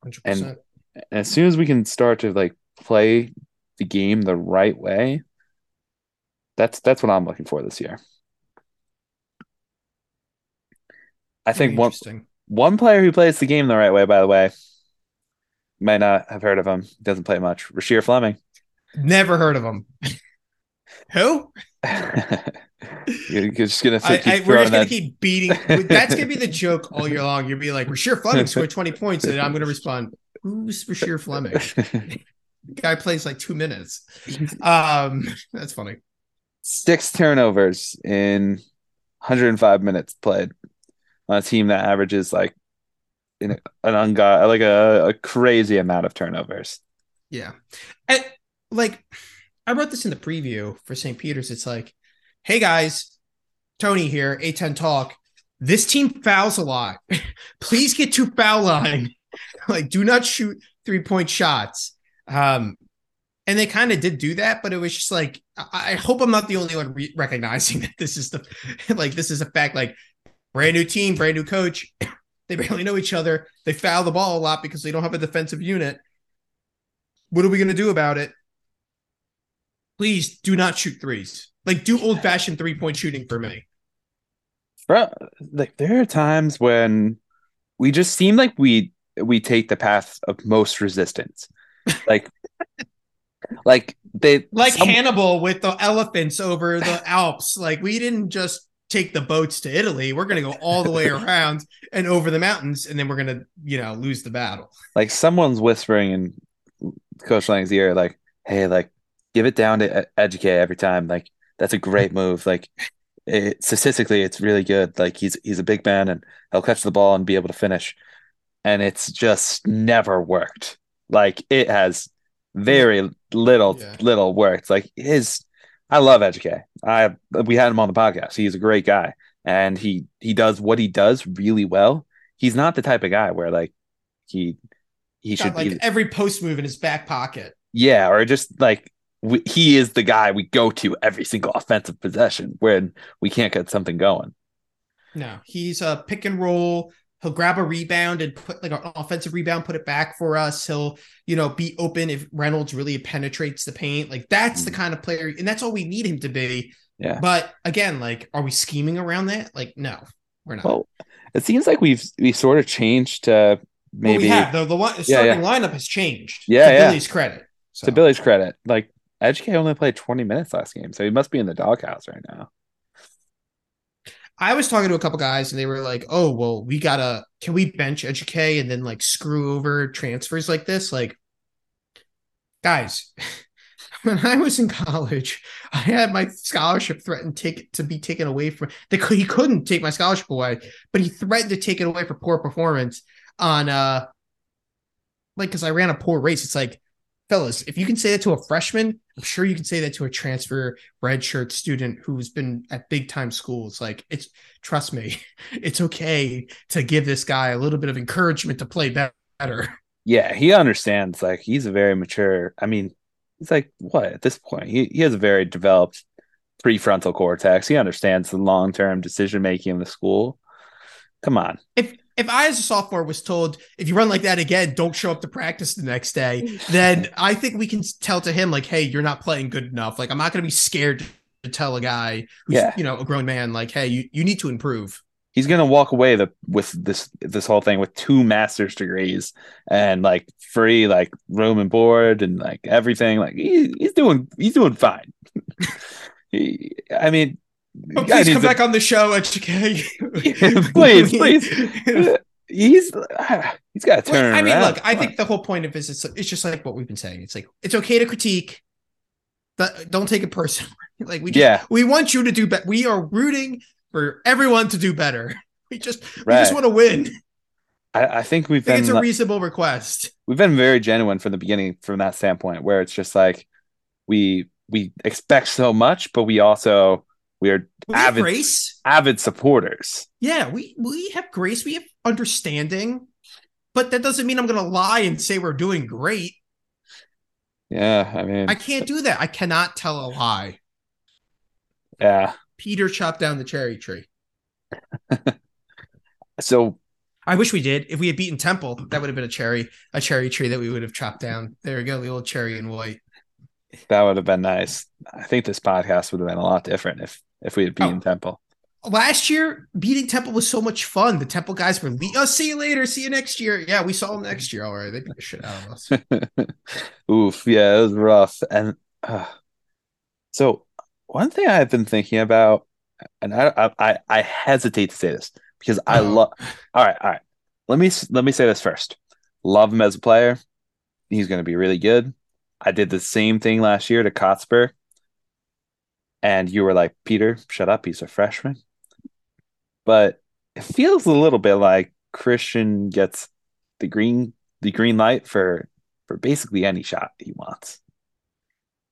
100%. And as soon as we can start to like play the game the right way, that's that's what I'm looking for this year. I think one. One player who plays the game the right way, by the way, you might not have heard of him. Doesn't play much. Rasheer Fleming. Never heard of him. Who? You're just gonna I, I, we're just gonna that. keep beating. That's gonna be the joke all year long. You'll be like, Rasheer Fleming scored 20 points, and I'm gonna respond, Who's Rasheer Fleming? Guy plays like two minutes. Um, that's funny. Six turnovers in 105 minutes played on a team that averages like in an ungo- like a, a crazy amount of turnovers. Yeah. And like I wrote this in the preview for St. Peter's. It's like, hey guys, Tony here, A10 Talk. This team fouls a lot. Please get to foul line. like, do not shoot three-point shots. Um, and they kind of did do that, but it was just like, I, I hope I'm not the only one re- recognizing that this is the like this is a fact. Like, brand new team, brand new coach. They barely know each other. They foul the ball a lot because they don't have a defensive unit. What are we going to do about it? Please do not shoot threes. Like, do old fashioned three point shooting for me. Bro, like there are times when we just seem like we we take the path of most resistance. Like like they Like some- Hannibal with the elephants over the Alps. Like, we didn't just take the boats to Italy. We're going to go all the way around and over the mountains, and then we're going to, you know, lose the battle. like someone's whispering in Coach Lange's ear, like, "Hey, like, give it down to Ejike every time. Like, that's a great move. Like, it, statistically, it's really good. Like, he's he's a big man and he'll catch the ball and be able to finish. And it's just never worked. Like, it has very little Yeah. little worked. Like his, I love Ejike. I we had him on the podcast. He's a great guy, and he he does what he does really well. He's not the type of guy where like he he should Got like be every post move in his back pocket. yeah, or just like we, he is the guy we go to every single offensive possession when we can't get something going. No, he's a pick and roll. He'll grab a rebound and put like an offensive rebound, put it back for us. He'll, you know, be open if Reynolds really penetrates the paint. Like that's the Mhm. kind of player, and that's all we need him to be. Yeah. But again, like, are we scheming around that? Like, no, we're not. Well, it seems like we've we sort of changed to Well, maybe we have the the, one, the Yeah, starting lineup has changed. Yeah, to yeah. Billy's credit. So to Billy's credit, like Ejike only played 20 minutes last game, so he must be in the doghouse right now. I was talking to a couple guys and they were like, "Oh, well, we gotta can we bench Ejike and then like screw over transfers like this?" Like, guys, when I was in college, I had my scholarship threatened take to be taken away from. They, he couldn't take my scholarship away, but he threatened to take it away for poor performance on uh, like because I ran a poor race. It's like, fellas, if you can say that to a freshman, I'm sure you can say that to a transfer redshirt student who's been at big time schools. Like it's trust me, it's okay to give this guy a little bit of encouragement to play better. Yeah, he understands. Like he's a very mature. I mean, he's like what at this point? He he has a very developed prefrontal cortex. He understands the long term decision making in the school. Come on, If if I as a sophomore was told if you run like that again, don't show up to practice the next day, then I think we can tell to him like, hey, you're not playing good enough. Like I'm not going to be scared to tell a guy who's Yeah. you know a grown man like, hey, you you need to improve. he's gonna walk away the with this this whole thing with two master's degrees and like free like room and board and like everything. Like he, he's doing he's doing fine. he, I mean, Oh, please come a- back on the show, HK. please, please. He's ah, he's got to turn. I mean, around. look, I think the whole point of this is it's just like what we've been saying. It's like it's okay to critique, but don't take it personally. Like we just, Yeah. we want you to do better. We are rooting for everyone to do better. We just we just want to win. I I, I think we've think been it's a like- reasonable request. we've been very genuine from the beginning from that standpoint where it's just like we we expect so much but we also we are We avid grace. avid supporters Yeah, we we have grace. We have understanding, but that doesn't mean I'm going to lie and say we're doing great. yeah i mean I can't do that. I cannot tell a lie. yeah Peter chopped down the cherry tree. so I wish we did. If we had beaten Temple, that would have been a cherry, a cherry tree that we would have chopped down. There we go, the old cherry and white. that would have been nice i think this podcast would have been a lot different if if we had beaten Oh. temple Last year, beating Temple was so much fun. The Temple guys were, le- oh, see you later. See you next year. Yeah, we saw them next year. All right. They beat the shit out of us. oof yeah it was rough and uh, so one thing i've been thinking about and i i i, hesitate to say this because i Oh. love all right all right let me let me say this first love him as a player he's going to be really good i did the same thing last year to Kotspur and you were like peter shut up he's a freshman but it feels a little bit like christian gets the green the green light for for basically any shot he wants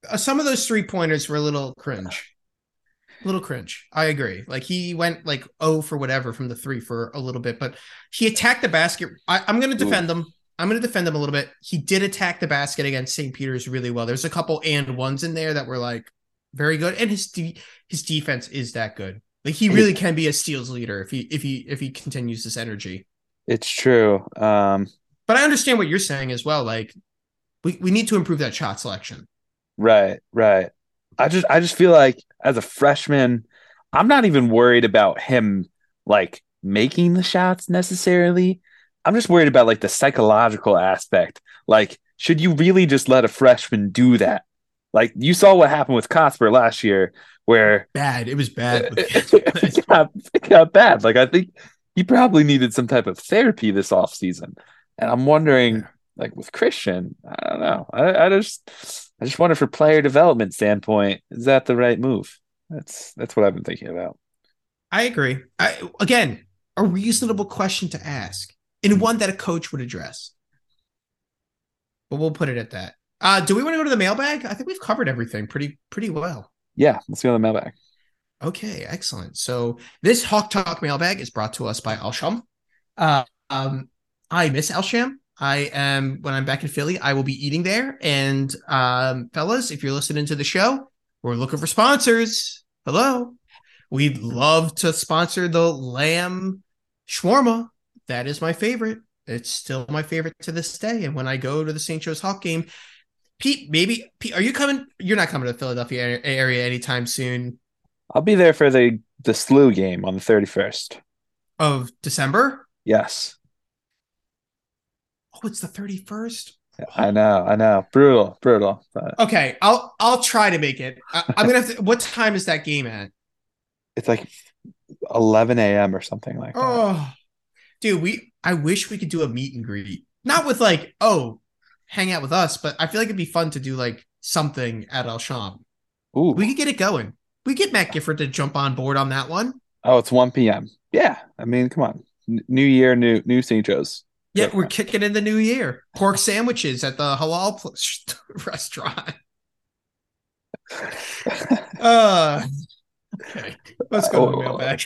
Uh, some of those three pointers were a little cringe. A little cringe. I agree. Like he went like oh for whatever from the three for a little bit, but he attacked the basket. I, I'm going to defend him. I'm going to defend him a little bit. He did attack the basket against St. Peter's really well. There's a couple and ones in there that were like very good, and his de- his defense is that good. Like he really can be a steals leader if he if he if he continues this energy. it's true um But I understand what you're saying as well. Like we, we need to improve that shot selection. Right, right. I just I just feel like as a freshman, I'm not even worried about him like making the shots necessarily. I'm just worried about like the psychological aspect. Like, should you really just let a freshman do that? Like you saw what happened with Cosper last year, where Bad. It was bad. it, got, it got bad. Like I think he probably needed some type of therapy this off season. And I'm wondering, like with Christian, I don't know. I, I just I just wonder for player development standpoint, is that the right move? That's that's what I've been thinking about. I agree. I, again, a reasonable question to ask and one that a coach would address. But we'll put it at that. Uh, do we want to go to the mailbag? I think we've covered everything pretty pretty well. Yeah, let's go to the mailbag. Okay, excellent. So this Hawk Talk mailbag is brought to us by Alsham. Uh, um, I miss Alsham. I am when I'm back in Philly, I will be eating there. And um, fellas, if you're listening to the show, we're looking for sponsors. Hello, we'd love to sponsor the lamb shawarma. That is my favorite. It's still my favorite to this day. And when I go to the St. Joe's Hawk game, Pete, maybe Pete, are you coming? You're not coming to the Philadelphia area- anytime soon. I'll be there for the the SLU game on the 31st. of December. Yes. Oh, it's the 31st. I know, I know. Brutal, brutal. But Okay, I'll I'll try to make it. I, I'm gonna have to. What time is that game at? it's like 11 a.m. or something like that. Oh, dude, we. I wish we could do a meet and greet, not with like oh, hang out with us, but I feel like it'd be fun to do like something at El Sham. Ooh. We could get it going. We get Matt Gifford to jump on board on that one. Oh, it's 1 p.m. Yeah. I mean, come on. N- New year, new new St. Joe's. Yeah, we're kicking in the new year. Pork sandwiches at the halal pl- restaurant. Uh, okay, let's go to the Oh. mailbag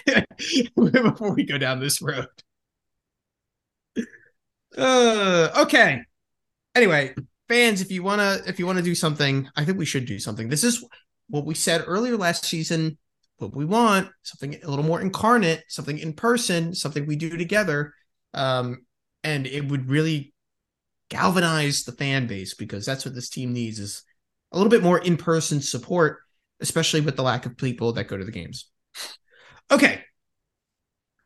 before we go down this road. Uh, okay. Anyway, fans, if you wanna if you wanna do something, I think we should do something. This is what we said earlier last season. What we want something a little more incarnate, something in person, something we do together, um, and it would really galvanize the fan base because that's what this team needs is a little bit more in-person support especially with the lack of people that go to the games okay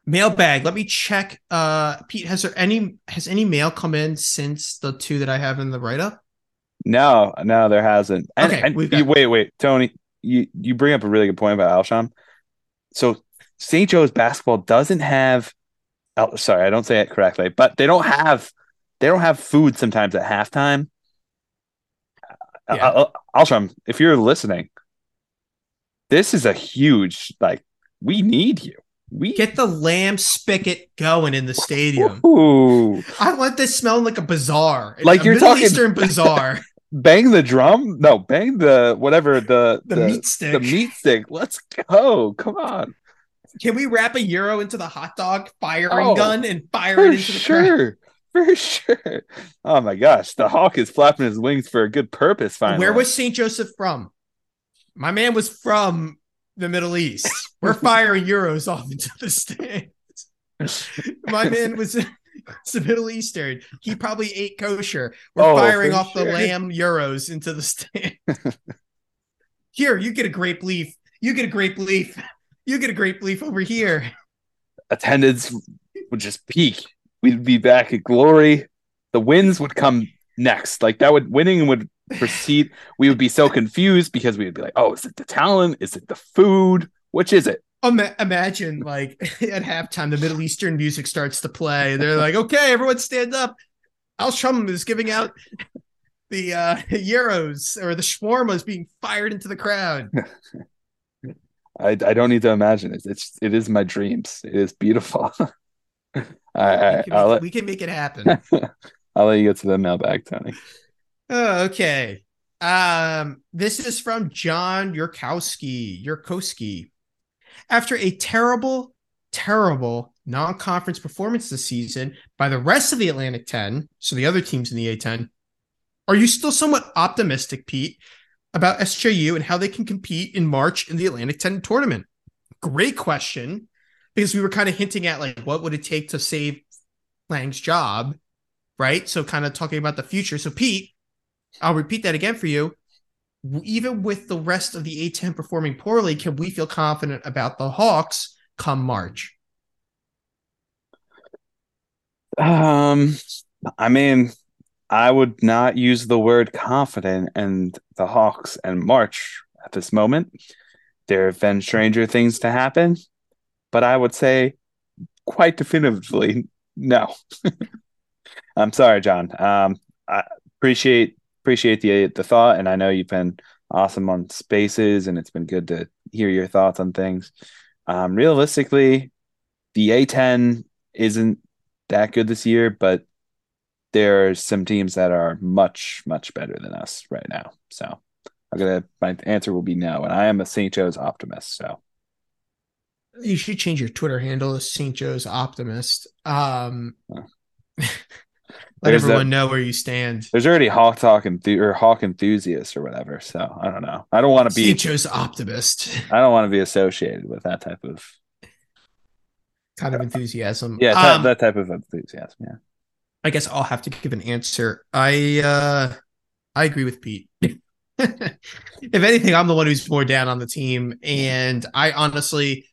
Mailbag. Let me check. Uh, Pete, has there any has any mail come in since the two that I have in the write up? No, no, there hasn't. And, Okay, and we've you- wait, wait, Tony, you you bring up a really good point about Alsham. So St. Joe's basketball doesn't have. Oh, sorry, I don't say it correctly, but they don't have they don't have food sometimes at halftime. Yeah. Uh, uh, Alsham, if you're listening, this is a huge like. We need you. We Get the lamb spigot going in the stadium. Ooh. I want this smelling like a bazaar, Like a you're Middle talking- Eastern bazaar. bang the drum. No, bang the whatever the The, meat stick. the meat stick. Let's go. Come on. Can we wrap a gyro into the hot dog firing Oh, gun and fire it into the crowd? sure. For sure. Oh my gosh. The hawk is flapping his wings for a good purpose finally. Where was St. Joseph from? My man was from the Middle East. We're firing gyros off into the stands. My man was it's the Middle Eastern. He probably ate kosher. We're Oh, firing off the lamb gyros into the stand. here, you get a grape leaf. You get a grape leaf. You get a grape leaf over here. attendance would just peak. We'd be back at glory. The winds would come next. Like that would winning would proceed. We would be so confused because we would be like, oh, is it the talent? Is it the food? Which is it? Ima- imagine like at halftime, the Middle Eastern music starts to play. They're like, okay, everyone stand up. Al Shum is giving out the uh, gyros or the shawarmas being fired into the crowd. I, I don't need to imagine it. It's it is my dreams. It is beautiful. All right, we, can make, let, we can make it happen. I'll let you get to the mailbag, Tony. Oh, okay. Um, this is from John Yurkowski. Yurkowski. After a terrible, terrible non-conference performance this season by the rest of the Atlantic 10, so the other teams in the A10, are you still somewhat optimistic, Pete, about SJU and how they can compete in March in the Atlantic 10 tournament? Great question, because we were kind of hinting at like what would it take to save Lange's job, right? So kind of talking about the future. So Pete, I'll repeat that again for you. Even with the rest of the A10 performing poorly, can we feel confident about the Hawks come March? Um, I mean, I would not use the word confident and the Hawks and March at this moment. There have been stranger things to happen, but I would say quite definitively no. I'm sorry, John. Um, I appreciate appreciate the the thought, and I know you've been awesome on spaces, and it's been good to hear your thoughts on things. Um, realistically, the A10 isn't that good this year, but there are some teams that are much, much better than us right now. So I'm gonna my answer will be no, and I am a St. Joe's optimist. So You should change your Twitter handle to St. Joe's Optimist. Um, Huh. let There's everyone that- know where you stand. there's already Hawk Talk enthu- or Hawk enthusiasts or whatever. So I don't know. I don't want to be. Joe's Optimist I don't want to be associated with that type of kind of enthusiasm. yeah that, Um, that type of enthusiasm. Yeah. I guess I'll have to give an answer. I uh I agree with Pete. if anything, I'm the one who's more down on the team. And I honestly,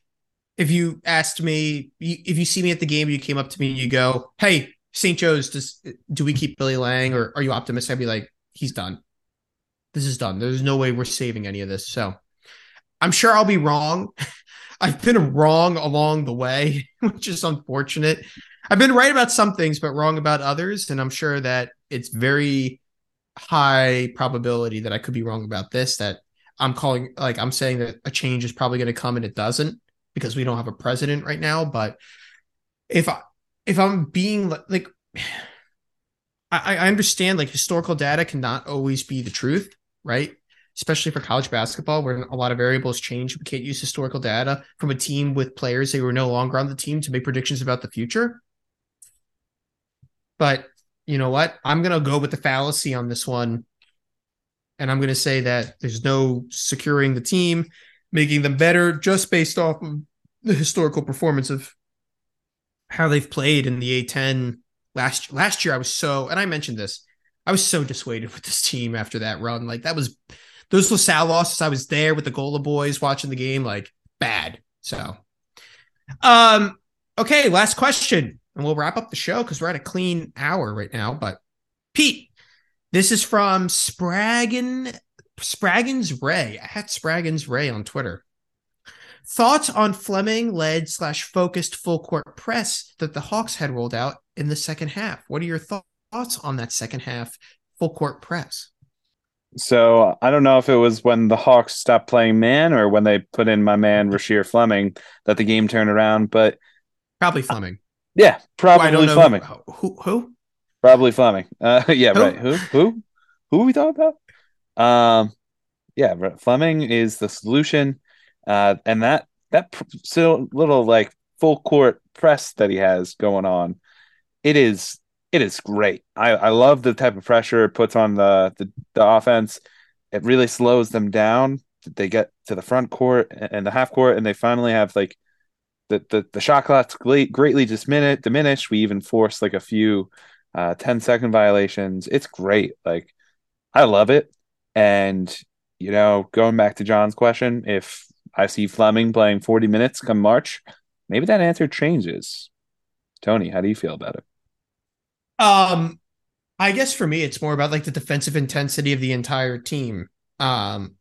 if you asked me, if you see me at the game, you came up to me and you go, Hey, St. Joe's, does do we keep Billy Lange or are you optimistic? I'd be like, he's done. This is done. There's no way we're saving any of this. So I'm sure I'll be wrong. I've been wrong along the way, which is unfortunate. I've been right about some things, but wrong about others. And I'm sure that it's very high probability that I could be wrong about this. That I'm calling, like, I'm saying that a change is probably going to come and it doesn't because we don't have a president right now. But if I, if I'm being li- like, I, I understand like historical data cannot always be the truth, right? Especially for college basketball, where a lot of variables change. We can't use historical data from a team with players who are no longer on the team to make predictions about the future. But you know what? I'm going to go with the fallacy on this one. And I'm going to say that there's no securing the team, making them better just based off of the historical performance of how they've played in the A10 last last year. I was so, and I mentioned this, I was so dissuaded with this team after that run. Like that was those LaSalle losses. I was there with the Gola boys watching the game, like bad. So, um, Okay, last question, and we'll wrap up the show because we're at a clean hour right now. But Pete, this is from Spraggin Spraggins Ray. I had Spraggins Ray on Twitter. Thoughts on Fleming led slash focused full court press that the Hawks had rolled out in the second half. What are your thoughts on that second half full court press? So I don't know if it was when the Hawks stopped playing man or when they put in my man Rasheer Fleming that the game turned around, but probably Fleming. Yeah, probably Fleming. Who, who, who? Probably Fleming. Uh, yeah, Who? right. Who? Who? Who are we talking about? Um, yeah. Fleming is the solution, uh, and that that so little like full court press that he has going on, it is it is great. I I love the type of pressure it puts on the the, the offense. It really slows them down. They get to the front court and the half court, and they finally have like the the, the shot clock's great, greatly diminish, diminished. We even force like a few uh 10 second violations. It's great. Like I love it. And you know, going back to John's question, if I see Fleming playing 40 minutes come March, maybe that answer changes. Tony, how do you feel about it? Um, I guess for me, it's more about like the defensive intensity of the entire team. Um,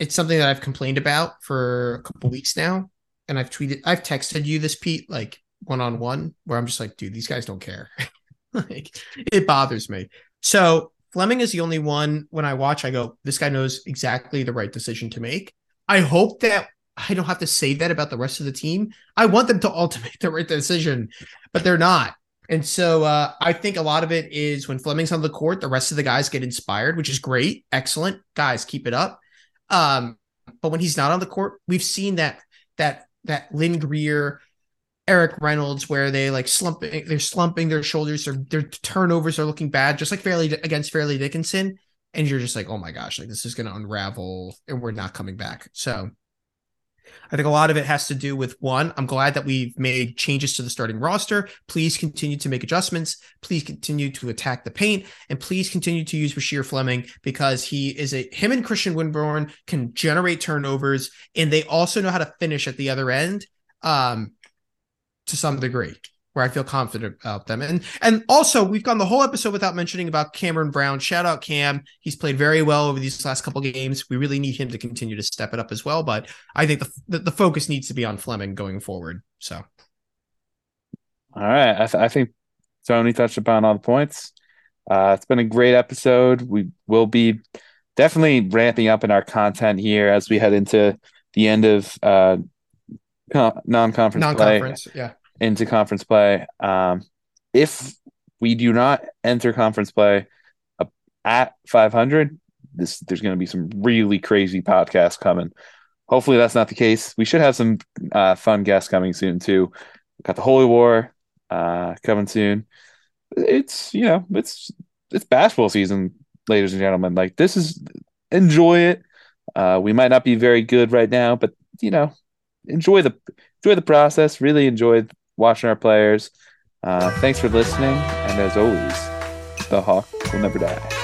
it's something that I've complained about for a couple weeks now, and I've tweeted, I've texted you this, Pete, like one on one, where I'm just like, dude, these guys don't care. like, it bothers me. So Fleming is the only one when I watch, I go, this guy knows exactly the right decision to make. I hope that I don't have to say that about the rest of the team. I want them to all to make the right decision, but they're not. And so uh, I think a lot of it is when Fleming's on the court, the rest of the guys get inspired, which is great. Excellent. Guys, keep it up. Um, but when he's not on the court, we've seen that that that Lynn Greer, Erik Reynolds, where they like slumping, they're slumping their shoulders, their their turnovers are looking bad, just like fairly against Fairleigh Dickinson. And you're just like, oh my gosh, like this is gonna unravel and we're not coming back. So I think a lot of it has to do with one, I'm glad that we've made changes to the starting roster. Please continue to make adjustments. Please continue to attack the paint and please continue to use Rasheer Fleming because he is a him and Christian Winborne can generate turnovers and they also know how to finish at the other end um to some degree where I feel confident about them. And and also we've gone the whole episode without mentioning about Cameron Brown. Shout out Cam. He's played very well over these last couple games. We really need him to continue to step it up as well. But I think the the, the focus needs to be on Fleming going forward. So All right. I, th- I think Tony touched upon all the points. Uh, it's been a great episode. We will be definitely ramping up in our content here as we head into the end of uh, con- non-conference, non-conference. Yeah. Into conference play. Um, if we do not enter conference play uh, at 500, this there's going to be some really crazy podcasts coming. Hopefully, that's not the case. We should have some uh, fun guests coming soon too. got the Holy War uh, coming soon. It's you know it's it's basketball season, ladies and gentlemen. Like this is enjoy it. Uh, we might not be very good right now, but you know enjoy the enjoy the process. Really enjoy watching our players. Uh, thanks for listening, and as always, the hawk will never die.